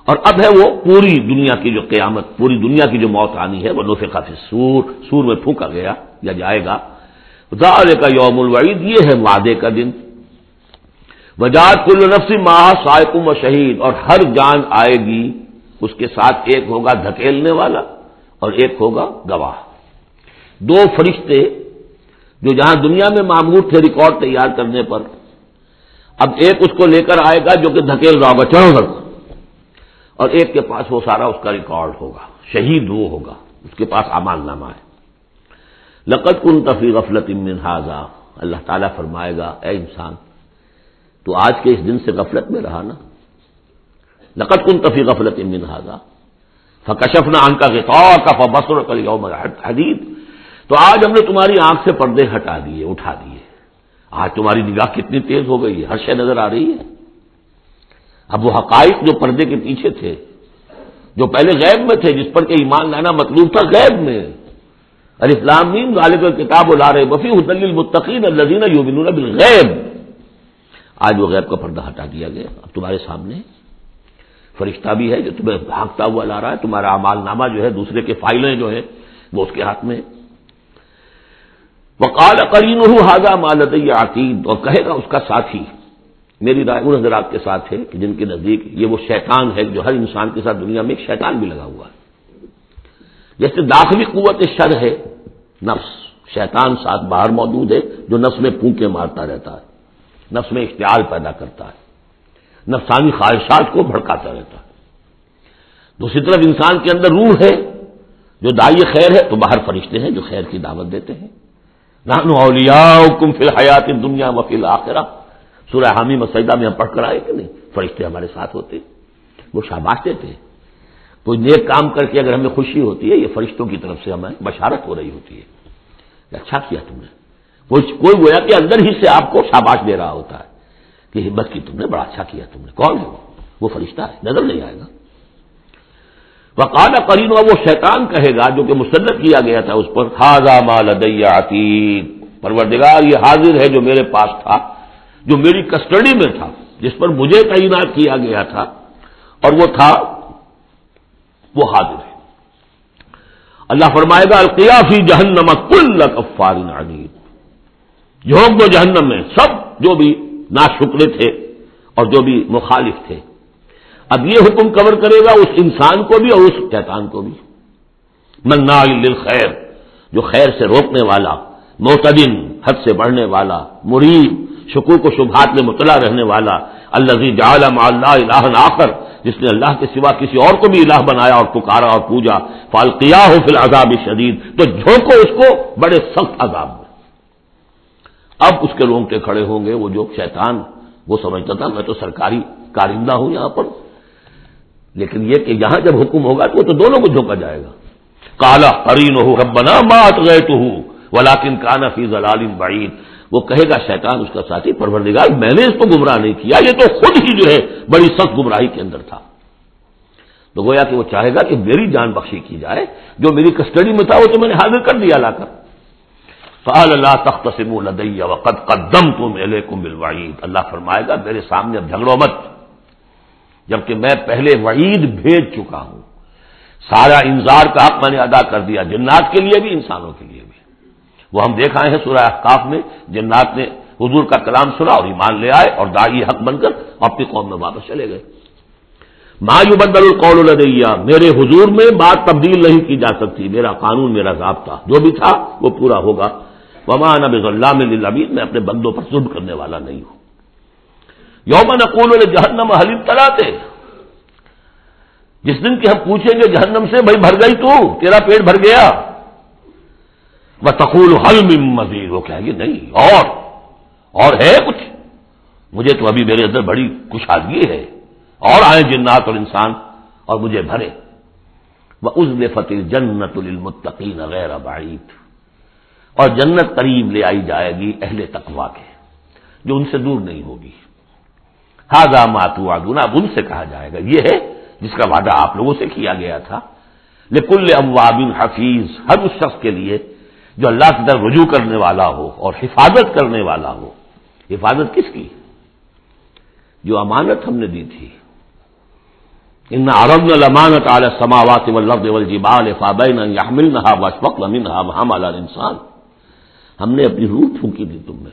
اور اب ہے وہ پوری دنیا کی جو قیامت، پوری دنیا کی جو موت آنی ہے وہ نوف خفی سور سور میں پھونکا گیا یا جائے گا۔ کا یوم الوعید، یہ ہے وعدے کا دن۔ وجاد کل نفس ماہ سائکم و شہید، اور ہر جان آئے گی، اس کے ساتھ ایک ہوگا دھکیلنے والا اور ایک ہوگا گواہ۔ دو فرشتے جو جہاں دنیا میں معمور تھے ریکارڈ تیار کرنے پر، اب ایک اس کو لے کر آئے گا جو کہ دھکیل رہا ہوگا چڑھو اور ایک کے پاس وہ سارا اس کا ریکارڈ ہوگا، شہید وہ ہوگا، اس کے پاس امال نامہ ہے۔ لقت کن تفریح غفلت امن حاضہ اللہ تعالیٰ فرمائے گا، اے انسان، تو آج کے اس دن سے غفلت میں رہا نا۔ لقت کن تفیح غفلت امن حاضہ فکشف نہ ان کا کا بسر کل یوم حدید تو آج ہم نے تمہاری آنکھ سے پردے ہٹا دیے، اٹھا دیے۔ آج تمہاری نگاہ کتنی تیز ہو گئی ہے، ہر شے نظر آ رہی ہے۔ اب وہ حقائق جو پردے کے پیچھے تھے، جو پہلے غیب میں تھے، جس پر کہ ایمان لانا مطلوب تھا غیب میں۔ ارے اسلام غالب کتاب لا رہے وفی حسن المتقین الزین یوبن بالغیب۔ آج وہ غیب کا پردہ ہٹا دیا گیا، اب تمہارے سامنے فرشتہ بھی ہے جو تمہیں بھاگتا ہوا لا رہا ہے، تمہارا امال نامہ جو ہے، دوسرے کے فائلیں جو ہے وہ اس کے ہاتھ میں۔ وقال کرین حاضہ مالد عقید اور کہے گا اس کا ساتھی، میری رائے ان حضرات کے ساتھ ہے کہ جن کے نزدیک یہ وہ شیطان ہے جو ہر انسان کے ساتھ دنیا میں ایک شیطان بھی لگا ہوا ہے۔ جیسے داخلی قوت شر ہے نفس، شیطان ساتھ باہر موجود ہے جو نفس میں پونکے مارتا رہتا ہے، نفس میں اشتعال پیدا کرتا ہے، نفسانی خواہشات کو بھڑکاتا رہتا ہے۔ دوسری طرف انسان کے اندر روح ہے، جو دائی خیر ہے تو باہر فرشتے ہیں جو خیر کی دعوت دیتے ہیں۔ کم فی الحیات دنیا وکیل آخرہ سورہ حامی مسجدہ میں ہم پڑھ کر آئے کہ نہیں؟ فرشتے ہمارے ساتھ ہوتے وہ شاباش دیتے کوئی نیک کام کر کے اگر ہمیں خوشی ہوتی ہے، یہ فرشتوں کی طرف سے ہمیں بشارت ہو رہی ہوتی ہے۔ اچھا کیا تم نے؟ کوئی گویا کہ اندر ہی سے آپ کو شاباش دے رہا ہوتا ہے کہ ہمت کی تم نے، بڑا اچھا کیا تم نے۔ کون ہے وہ؟ فرشتہ ہے، نظر نہیں آئے گا۔ وقال کرین وہ شیطان کہے گا جو کہ مسلط کیا گیا تھا اس پر خاضا مال عتیق. پروردگار، یہ حاضر ہے جو میرے پاس تھا، جو میری کسٹڈی میں تھا، جس پر مجھے تعینات کیا گیا تھا، اور وہ تھا، وہ حاضر ہے۔ اللہ فرمائے گا القیافی جہنم کل کفار عنید۔ جھونک دو جہنم میں سب جو بھی ناشکرے تھے اور جو بھی مخالف تھے۔ اب یہ حکم کور کرے گا اس انسان کو بھی اور اس شیطان کو بھی۔ منا خیر جو خیر سے روکنے والا، معتدن، حد سے بڑھنے والا مریب شکو کو شبہات میں مطلع رہنے والا اللہ جعل مع اللہ الہ آخر، جس نے اللہ کے سوا کسی اور کو بھی الہ بنایا اور پکارا اور پوجا فالقیا ہو فی العذاب شدید تو جھونکو اس کو، بڑے سخت عذاب میں۔ اب اس کے رونگٹے کھڑے ہوں گے، وہ جو شیطان، وہ سمجھتا تھا، میں تو سرکاری کارندہ ہوں یہاں پر۔ لیکن یہ کہ یہاں جب حکم ہوگا تو وہ تو دونوں کو جھونکا جائے گا۔ کالا ہرین ہو ربنا مات گئے تو ہوں ولاکن کانا فی ضلال بعید۔ وہ کہے گا شیطان اس کا ساتھی پروردگار، میں نے اس کو گمراہ نہیں کیا، یہ تو خود ہی جو ہے بڑی سخت گمراہی کے اندر تھا۔ تو گویا کہ وہ چاہے گا کہ میری جان بخشی کی جائے، جو میری کسٹڈی میں تھا وہ تو میں نے حاضر کر دیا لا کر فعال اللہ تخت سم الدیہ وقت قدم تم علیکم بالوعید اللہ فرمائے گا، میرے سامنے اب جھگڑو مت۔ جبکہ میں پہلے وعید بھیج چکا ہوں۔ سارا انذار کا حق میں نے ادا کر دیا، جنات کے لیے بھی، انسانوں کے لیے بھی۔ وہ ہم دیکھ آئے ہیں سورہ احقاف میں، جنات نے حضور کا کلام سنا اور ایمان لے آئے اور دائی حق بن کر اپنی قوم میں واپس چلے گئے۔ ما یو بدل القول الدیہ میرے حضور میں بات تبدیل نہیں کی جا سکتی، میرا قانون، میرا ضابطہ، جو بھی تھا وہ پورا ہوگا۔ وما نب اللہ میں میں اپنے بندوں پر ظلم کرنے والا نہیں ہوں۔ یوم نقول جہنم حلیم تراتے جس دن کہ ہم پوچھیں گے جہنم سے، بھائی بھر گئی تو، تیرا پیٹ بھر گیا۔ تقول حل مزید وہ کہے گی نہیں، اور اور ہے کچھ۔ مجھے تو ابھی میرے اندر بڑی کشادگی ہے۔ اور آئے جنات اور انسان اور مجھے بھرے۔ وہ عزل فتح جنت المتقین غیر بعید اور جنت قریب لے آئی جائے گی اہل تقوا کے، جو ان سے دور نہیں ہوگی۔ ہاضا ماتو آدونا اب ان سے کہا جائے گا۔ یہ ہے جس کا وعدہ آپ لوگوں سے کیا گیا تھا۔ لیکل اوابن حفیظ ہر اس شخص کے لیے جو اللہ کی طرف رجوع کرنے والا ہو اور حفاظت کرنے والا ہو، حفاظت کس کی؟ جو امانت ہم نے دی تھی۔ ان عرب المانت علی سماوات والارض والجبال فابین ان يحملنها واشفقن منها وحمل الانسان ہم نے اپنی روح پھونکی تھی تم میں۔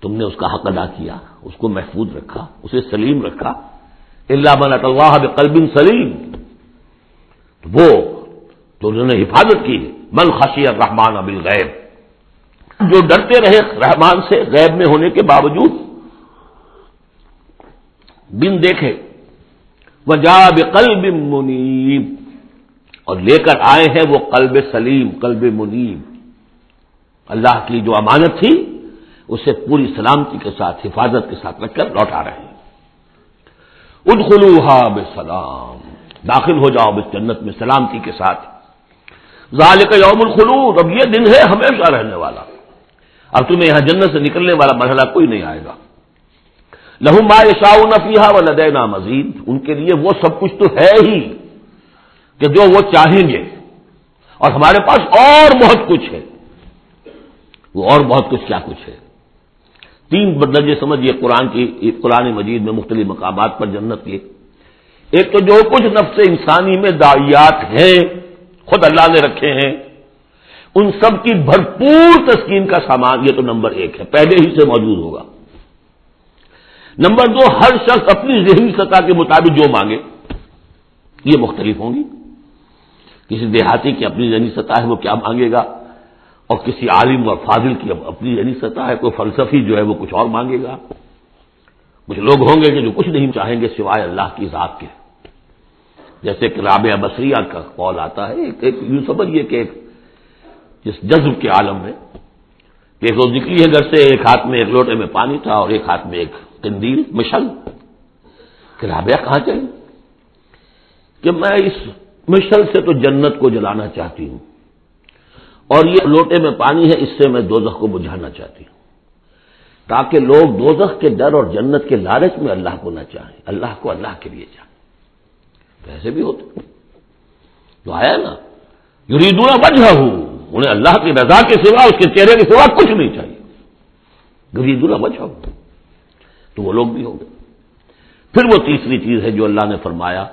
تم نے اس کا حق ادا کیا، اس کو محفوظ رکھا، اسے سلیم رکھا۔ اللہ من اللہ بقلب سلیم تو وہ تو انہوں نے حفاظت کی۔ من خشی الرحمان بالغیب۔ جو ڈرتے رہے رحمان سے غیب میں ہونے کے باوجود، بن دیکھے، وجا بقلب منیب۔ اور لے کر آئے ہیں وہ قلب سلیم، قلب منیب۔ اللہ کی جو امانت تھی، اسے پوری سلامتی کے ساتھ، حفاظت کے ساتھ رکھ کر لوٹا رہے ہیں۔ ادخلوہا بسلام۔ داخل ہو جاؤ بس جنت میں سلامتی کے ساتھ۔ ذالک یوم الخلود، اب یہ دن ہے ہمیشہ رہنے والا۔ اب تمہیں یہاں جنت سے نکلنے والا مرحلہ کوئی نہیں آئے گا۔ لہو ما شاہ نفیحا و لدینا مزید۔ ان کے لیے وہ سب کچھ تو ہے ہی کہ جو وہ چاہیں گے۔ اور ہمارے پاس اور بہت کچھ ہے۔ وہ اور بہت کچھ کیا کچھ ہے؟ تین درجے سمجھیے قرآن کی، قرآن مجید میں مختلف مقامات پر جنت کے۔ ایک تو جو کچھ نفس انسانی میں دائیات ہیں خود اللہ نے رکھے ہیں۔ ان سب کی بھرپور تسکین کا سامان، یہ تو نمبر ایک ہے، پہلے ہی سے موجود ہوگا۔ نمبر دو، ہر شخص اپنی ذہنی سطح کے مطابق جو مانگے، یہ مختلف ہوں گی۔ کسی دیہاتی کی اپنی ذہنی سطح ہے، وہ کیا مانگے گا؟ اور کسی عالم اور فاضل کی اپنی یعنی سطح ہے، کوئی فلسفی جو ہے، وہ کچھ اور مانگے گا۔ کچھ لوگ ہوں گے کہ جو کچھ نہیں چاہیں گے سوائے اللہ کی ذات کے۔ جیسے کہ رابعہ بصریہ کا قول آتا ہے، ایک ایک یوں سمجھیے کہ ایک جس جذب کے عالم میں کہ ایک روز نکلی ہے گھر سے، ایک ہاتھ میں ایک لوٹے میں پانی تھا اور ایک ہاتھ میں ایک تندیل مشل۔ کہ رابعہ کہاں چاہیے کہ میں اس مشل سے تو جنت کو جلانا چاہتی ہوں، اور یہ لوٹے میں پانی ہے، اس سے میں دوزخ کو بجھانا چاہتی ہوں۔ تاکہ لوگ دوزخ کے ڈر اور جنت کے لالچ میں اللہ کو نہ چاہیں، اللہ کو اللہ کے لیے چاہیں۔ ایسے بھی ہوتے تو آیا نا یریدونا بجھا ہوں انہیں اللہ کی رضا کے سوا، اس کے چہرے کے سوا کچھ نہیں چاہیے۔ یریدونا بجھا ہوں تو وہ لوگ بھی ہوں گے پھر وہ تیسری چیز ہے جو اللہ نے فرمایا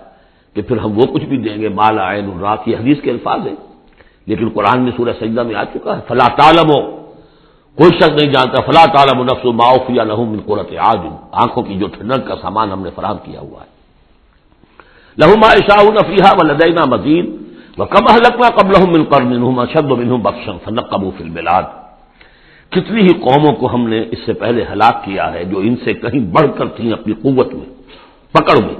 کہ پھر ہم وہ کچھ بھی دیں گے، مالا آئے رات کی حدیث کے الفاظ ہیں۔ لیکن قرآن میں سورہ سجدہ میں آ چکا ہے، فلا تعلم ہو کوئی شخص نہیں جانتا، فلا تعلم و نفس معاف یا لہم من قرت آج آنکھوں کی جو ٹھنڈک کا سامان ہم نے فراہم کیا ہوا ہے۔ لہما شاہ نفیحہ و لدینا مزید وہ کم حلقنا قبل مل کر منہم شد و منہم بخشن فنق قبو فل کتنی ہی قوموں کو ہم نے اس سے پہلے ہلاک کیا ہے جو ان سے کہیں بڑھ کر تھیں اپنی قوت میں، پکڑ میں۔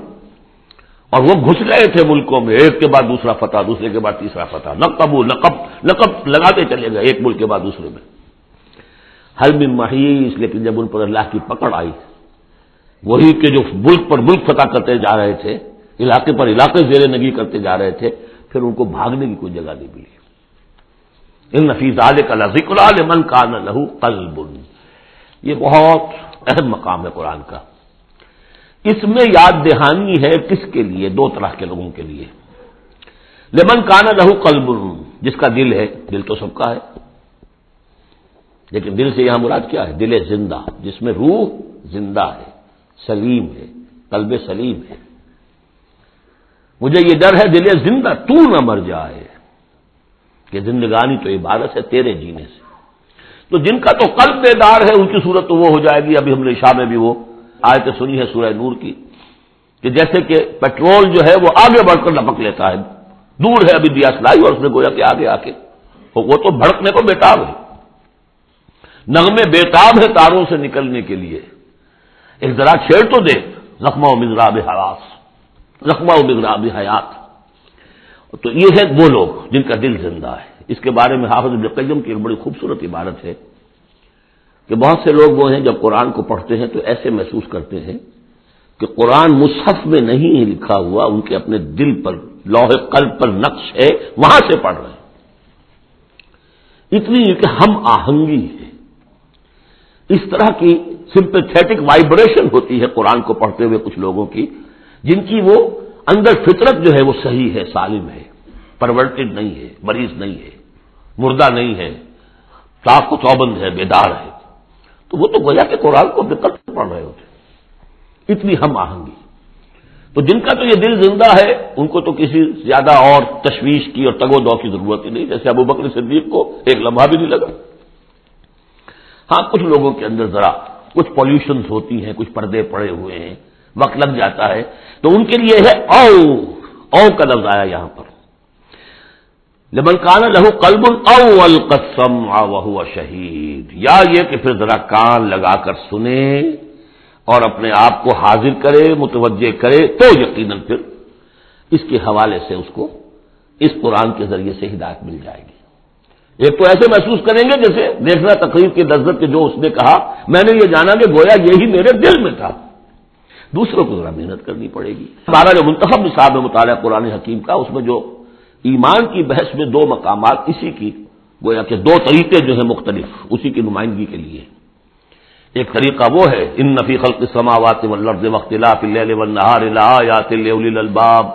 اور وہ گھس گئے تھے ملکوں میں، ایک کے بعد دوسرا فتح، دوسرے کے بعد تیسرا فتح۔ نقب نقب نقب لگاتے چلے گئے ایک ملک کے بعد دوسرے میں۔ ہر بھی محیث لیکن جب ان پر اللہ کی پکڑ آئی، وہی کے جو ملک پر ملک فتح کرتے جا رہے تھے علاقے پر علاقے زیر نگی کرتے جا رہے تھے، پھر ان کو بھاگنے کی کوئی جگہ نہیں ملی۔ ان نفیز کا ذکر من کا لہو قلب۔ یہ بہت اہم مقام ہے قرآن کا۔ اس میں یاد دہانی ہے کس کے لیے؟ دو طرح کے لوگوں کے لیے۔ لمن کانا لہو قلب، جس کا دل ہے، دل تو سب کا ہے۔ لیکن دل سے یہاں مراد کیا ہے؟ دل زندہ، جس میں روح زندہ ہے، سلیم ہے، قلب سلیم ہے۔ مجھے یہ ڈر ہے دل زندہ تو نہ مر جائے کہ زندگانی تو عبادت ہے تیرے جینے سے۔ تو جن کا تو قلب بیدار ہے، ان کی صورت تو وہ ہو جائے گی۔ ابھی ہم نے شاہ میں بھی وہ آیت سنی ہے سورہ نور کی کہ جیسے کہ پیٹرول جو ہے وہ آگے بڑھ کر لپک لیتا ہے۔ دور ہے ابھی دیا سلائی اور اس نے گویا کہ آگے آ کے۔ وہ تو بھڑکنے کو بیتاب ہے۔ نغمے بیتاب ہے تاروں سے نکلنے کے لیے۔ ایک ذرا چھیڑ تو دے، زخمہ و مزراب حواس۔ زخمہ و حیات۔ تو یہ ہے وہ لوگ جن کا دل زندہ ہے۔ اس کے بارے میں حافظ القیم کی ایک بڑی خوبصورت عبارت ہے کہ بہت سے لوگ وہ ہیں جب قرآن کو پڑھتے ہیں تو ایسے محسوس کرتے ہیں کہ قرآن مصحف میں نہیں لکھا ہوا، ان کے اپنے دل پر لوہے قلب پر نقش ہے، وہاں سے پڑھ رہے ہیں۔ اتنی کہ ہم آہنگی ہے اس طرح کی سمپتھیٹک وائبریشن ہوتی ہے قرآن کو پڑھتے ہوئے کچھ لوگوں کی۔ جن کی وہ اندر فطرت جو ہے وہ صحیح ہے، سالم ہے پرورٹڈ نہیں ہے، مریض نہیں ہے، مردہ نہیں ہے صاف کو چوبند ہے، بیدار ہے۔ تو وہ تو گویا کہ قرآن کو دقت پڑھ رہے ہوتے اتنی ہم آہنگی۔ تو جن کا تو یہ دل زندہ ہے، ان کو تو کسی زیادہ اور تشویش کی اور تگو دو کی ضرورت ہی نہیں، جیسے ابو بکر صدیق کو ایک لمحہ بھی نہیں لگا۔ ہاں کچھ لوگوں کے اندر ذرا کچھ پالوشنس ہوتی ہیں، کچھ پردے پڑے ہوئے ہیں۔ وقت لگ جاتا ہے تو ان کے لیے ہے او او کا لفظ آیا یہاں پر۔ لمن کان لہو قلب او القسم وہ شہید۔ یا یہ کہ پھر ذرا کان لگا کر سنے اور اپنے آپ کو حاضر کرے، متوجہ کرے، تو یقیناً پھر اس کے حوالے سے اس کو اس قرآن کے ذریعے سے ہدایت مل جائے گی۔ ایک تو ایسے محسوس کریں گے جیسے دیکھنا تقریب کی لذت کے جو اس نے کہا، میں نے یہ جانا کہ گویا یہی میرے دل میں تھا۔ دوسروں کو ذرا محنت کرنی پڑے گی۔ ہمارا جو منتخب نصاب مطالعہ قرآن حکیم کا، اس میں جو ایمان کی بحث میں دو مقامات، اسی کی گویا کہ دو طریقے جو ہیں مختلف، اسی کی نمائندگی کے لیے۔ ایک طریقہ وہ ہے، ان نفی خلق سماوات والارض واختلاف اللیل والنہار لآیات لأولی الالباب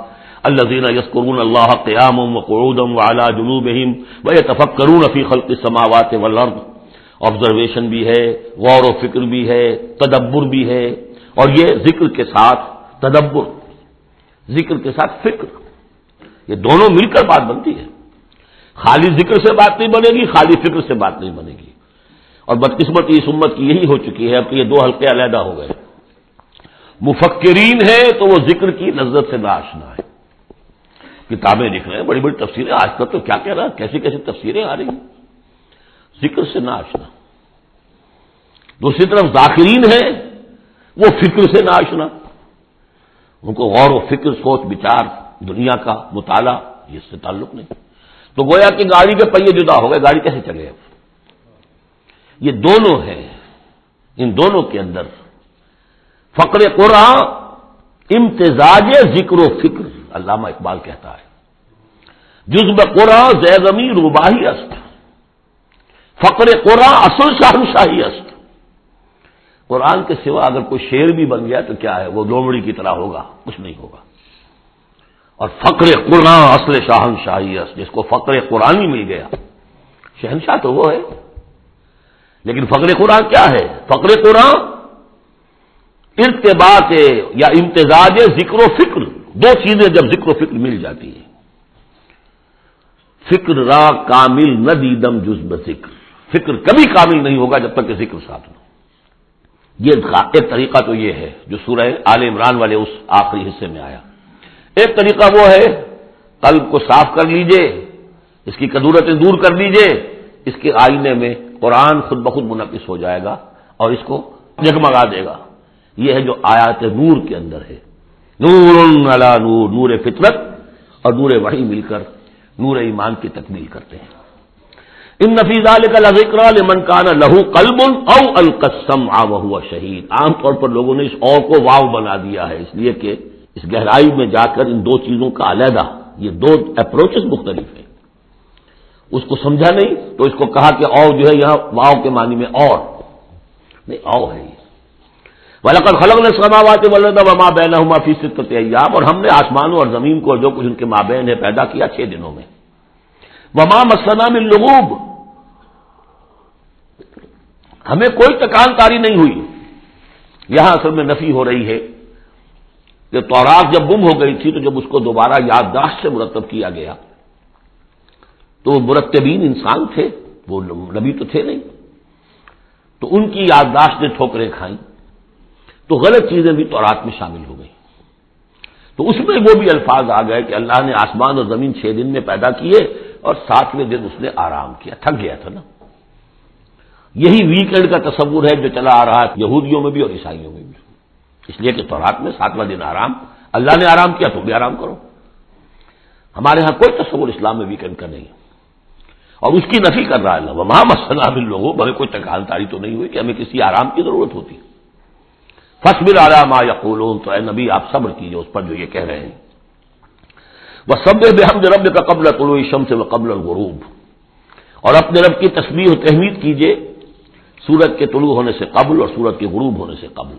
الذين يذكرون الله قياما وقعودا وعلى جنوبهم ويتفكرون في خلق السماوات والارض آبزرویشن بھی ہے، غور و فکر بھی ہے، تدبر بھی ہے۔ اور یہ ذکر کے ساتھ تدبر، ذکر کے ساتھ فکر، یہ دونوں مل کر بات بنتی ہے۔ خالی ذکر سے بات نہیں بنے گی، خالی فکر سے بات نہیں بنے گی۔ اور بدقسمت اس امت کی یہی ہو چکی ہے، اب کہ یہ دو حلقے علیحدہ ہو گئے۔ مفکرین ہے تو وہ ذکر کی لذت سے ناشنا ہے کتابیں لکھ رہے ہیں، بڑی بڑی تفسیریں، آج تک تو کیا کہہ رہا ہے؟ کیسی کیسی تفسیریں آ رہی ہیں؟ ذکر سے ناشنا دوسری طرف ذاکرین ہے وہ فکر سے ناشنا۔ ان کو غور و فکر، سوچ، بچار، دنیا کا مطالعہ اس سے تعلق نہیں۔ تو گویا کہ گاڑی کے پہیے جدا ہو گئے، گاڑی کیسے چلے؟ اب یہ دونوں ہیں۔ ان دونوں کے اندر فقر قرآن، امتزاج ذکر و فکر۔ علامہ اقبال کہتا ہے، جزب قرآن زیگمی روباہی است۔ فقر قرآن اصل شاہی است۔ قرآن کے سوا اگر کوئی شیر بھی بن گیا تو کیا ہے؟ وہ لومڑی کی طرح ہوگا، کچھ نہیں ہوگا۔ اور فقر قرآن اصل شاہن شاہی جس کو فقر قرآن ہی مل گیا۔ شہنشاہ تو وہ ہے۔ لیکن فقر قرآن کیا ہے؟ فقر قرآن ارتباط یا امتزاج ذکر و فکر، دو چیزیں جب ذکر و فکر مل جاتی ہیں۔ فکر را کامل نہ دیدم جزب ذکر۔ فکر کبھی کامل نہیں ہوگا جب تک کہ ذکر ساتھ ہو۔ یہ ایک طریقہ تو یہ ہے جو سورہ آل عمران والے اس آخری حصے میں آیا۔ ایک طریقہ وہ ہے، قلب کو صاف کر لیجیے، اس کی قدورتیں دور کر لیجیے، اس کے آئینے میں قرآن خود بخود منعقد ہو جائے گا اور اس کو جگمگا دے گا۔ یہ ہے جو آیات نور کے اندر ہے۔ نور نلا نور نور فطرت اور نور وحی مل کر، نور ایمان کی تکمیل کرتے ہیں۔ ان نفیز کا من کانا لہو قلب او القسم آ وہ شہید۔ عام طور پر لوگوں نے اس اور کو واو بنا دیا ہے، اس لیے کہ اس گہرائی میں جا کر ان دو چیزوں کا علیحدہ، یہ دو اپروچز مختلف ہیں۔ اس کو سمجھا نہیں، تو اس کو کہا کہ او جو ہے یہاں واؤ کے معنی میں اور۔ نہیں، او ہے یہ۔ ولقل خلق نے سماوات ولد وما بین ہما فی ستت ایام اور ہم نے آسمانوں اور زمین کو جو کچھ ان کے مابین ہے پیدا کیا چھ دنوں میں۔ وما مسنا من لغوب۔ ہمیں کوئی تکان کاری نہیں ہوئی۔ یہاں اصل میں نفی ہو رہی ہے۔ کہ توراق جب گم ہو گئی تھی تو جب اس کو دوبارہ یادداشت سے مرتب کیا گیا۔ تو وہ مرتبین انسان تھے، وہ نبی تو تھے نہیں۔ تو ان کی یادداشت نے ٹھوکریں کھائیں۔ تو غلط چیزیں بھی تورات میں شامل ہو گئی تو اس میں وہ بھی الفاظ آ گئے کہ اللہ نے آسمان اور زمین چھ دن میں پیدا کیے۔ اور ساتویں دن اس نے آرام کیا، تھک گیا تھا نا۔ یہی ویکینڈ کا تصور ہے جو چلا آ رہا ہے، یہودیوں میں بھی اور عیسائیوں میں بھی۔ اس لیے کہ تورات میں ساتواں دن آرام، اللہ نے آرام کیا تو بھی آرام کرو۔ ہمارے ہاں کوئی تصور اسلام میں ویکینڈ کا نہیں۔ اور اس کی نفی کر رہا ہے وہ وہاں مسئلہ لوگوں بھلے کوئی تکان تاری تو نہیں ہوئی کہ ہمیں کسی آرام کی ضرورت ہوتی۔ فصبر آرام یا قولون تو اے نبی آپ صبر کیجیے اس پر جو یہ کہہ رہے ہیں۔ وہ سب بے رب کا قبل طلوع شم سے قبل الغروب۔ اور اپنے رب کی تصویر و تحمید کیجیے سورج کے طلوع ہونے سے قبل اور سورج کے غروب ہونے سے قبل۔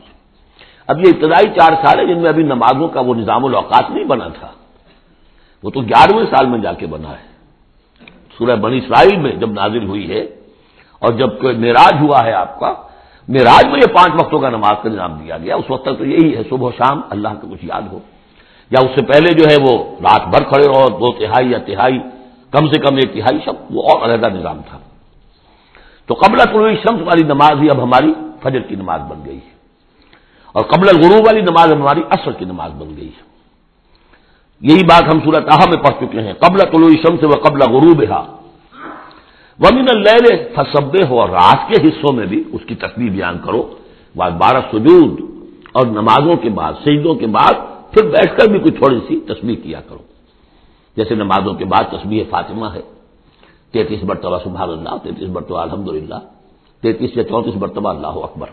اب یہ ابتدائی چار سال ہے جن میں ابھی نمازوں کا وہ نظام الاوقات نہیں بنا تھا۔ وہ تو گیارہویں سال میں جا کے بنا ہے۔ سورہ بنی اسرائیل میں جب نازل ہوئی ہے اور جب کوئی معراج ہوا ہے آپ کا، معراج میں یہ پانچ وقتوں کا نماز کا نظام دیا گیا۔ اس وقت تک تو یہی ہے، صبح و شام اللہ کا کچھ یاد ہو۔ یا اس سے پہلے جو ہے وہ رات بھر کھڑے رہو، دو تہائی یا تہائی، کم سے کم ایک تہائی سب وہ اور علیحدہ نظام تھا۔ تو قبل طلوع شمس والی نماز ہی اب ہماری فجر کی نماز بن گئی ہے۔ اور قبل الغروب والی نماز ہماری اصل کی نماز بن گئی ہے۔ یہی بات ہم صورت آہا میں پڑھ چکے ہیں۔ قبل طلوع شمس و قبل غروب ہا ومن اللہ فصبے ہو اور رات کے حصوں میں بھی اس کی تصویر بیان کرو۔ بعد بارہ سجود، اور نمازوں کے بعد، سجدوں کے بعد پھر بیٹھ کر بھی کوئی تھوڑی سی تصویر کیا کرو۔ جیسے نمازوں کے بعد تصویر فاطمہ ہے۔ تینتیس مرتبہ سبحان اللہ، تینتیس مرتبہ الحمد للہ تینتیس یا چونتیس مرتبہ اللہ اکبر۔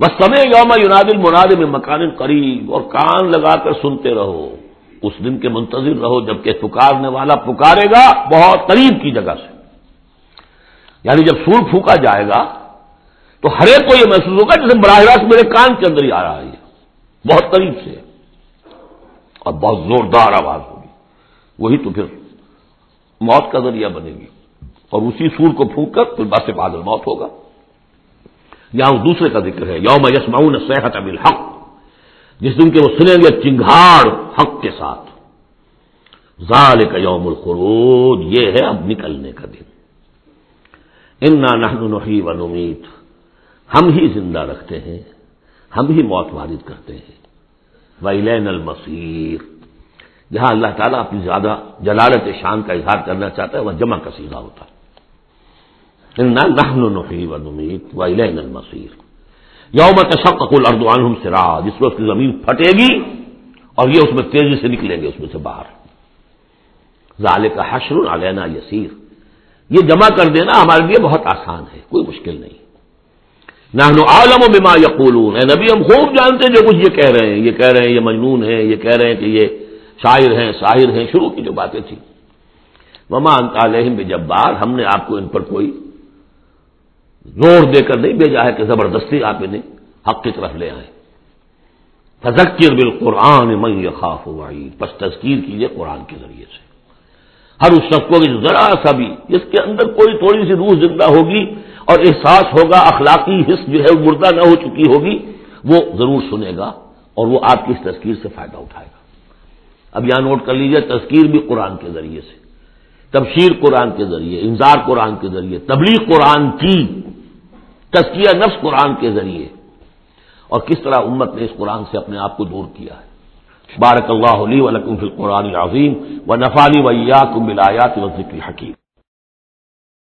بس سمے یوم یوناد المناد میں مکان قریب اور کان لگا کر سنتے رہو۔ اس دن کے منتظر رہو، جبکہ پکارنے والا پکارے گا بہت قریب کی جگہ سے۔ یعنی جب سور پھونکا جائے گا تو ہر ایک کو یہ محسوس ہوگا جیسے براہ راست میرے کان کے اندر ہی آ رہا ہے۔ بہت قریب سے اور بہت زوردار آواز ہوگی۔ وہی تو پھر موت کا ذریعہ بنے گی اور اسی سور کو پھونک کر پھر بس بادل موت ہوگا۔ یہاں دوسرے کا ذکر ہے، یوم یسمعون صحت اب الحق جس دن کے وہ سنیں گے چنگھاڑ حق کے ساتھ۔ ظال کا یوم الخروج، یہ ہے اب نکلنے کا دن۔ انا نحی و نمید ہم ہی زندہ رکھتے ہیں۔ ہم ہی موت وارد کرتے ہیں۔ ویلین المصیر۔ جہاں اللہ تعالیٰ اپنی زیادہ جلالت شان کا اظہار کرنا چاہتا ہے، وہ جمع کا سیدھا ہوتا ہے۔ ویلین المصیر۔ یوم تشقق الارض عنہم سرا جس وقت زمین پھٹے گی اور یہ اس میں تیزی سے نکلیں گے، اس میں سے باہر۔ ظال کا حشر علینا یسیر۔ یہ جمع کر دینا ہمارے لیے بہت آسان ہے، کوئی مشکل نہیں۔ نہ عالم و بما یقولون۔ اے نبی، ہم خوب جانتے ہیں جو کچھ یہ کہہ رہے ہیں۔ یہ کہہ رہے ہیں یہ مجنون ہے یہ کہہ رہے ہیں کہ یہ شاعر ہیں شاعر ہیں۔ شروع کی جو باتیں تھیں۔ مما انتہم جبار ہم نے آپ کو ان پر کوئی زور دے کر نہیں بھیجا ہے کہ زبردستی آپ انہیں حق کی طرف لے آئے فذکر بالقرآن من یخاف وعید۔ پس تذکیر کیجیے قرآن کے ذریعے سے۔ ہر اس شخص کو ذرا سا بھی، جس کے اندر کوئی تھوڑی سی روح زندہ ہوگی اور احساس ہوگا اخلاقی حص جو ہے مردہ نہ ہو چکی ہوگی، وہ ضرور سنے گا اور وہ آپ کی اس تذکیر سے فائدہ اٹھائے گا۔ اب یہاں نوٹ کر لیجیے تذکیر بھی قرآن کے ذریعے سے، تبشیر قرآن کے ذریعے، انذار قرآن کے ذریعے، تبلیغ قرآن کی تسکیہ نفس قرآن کے ذریعے۔ اور کس طرح امت نے اس قرآن سے اپنے آپ کو دور کیا ہے۔ بارک اللہ علی ولکم فی القرآن عظیم و نفالی ویا کم بلایات و ذکر حکیم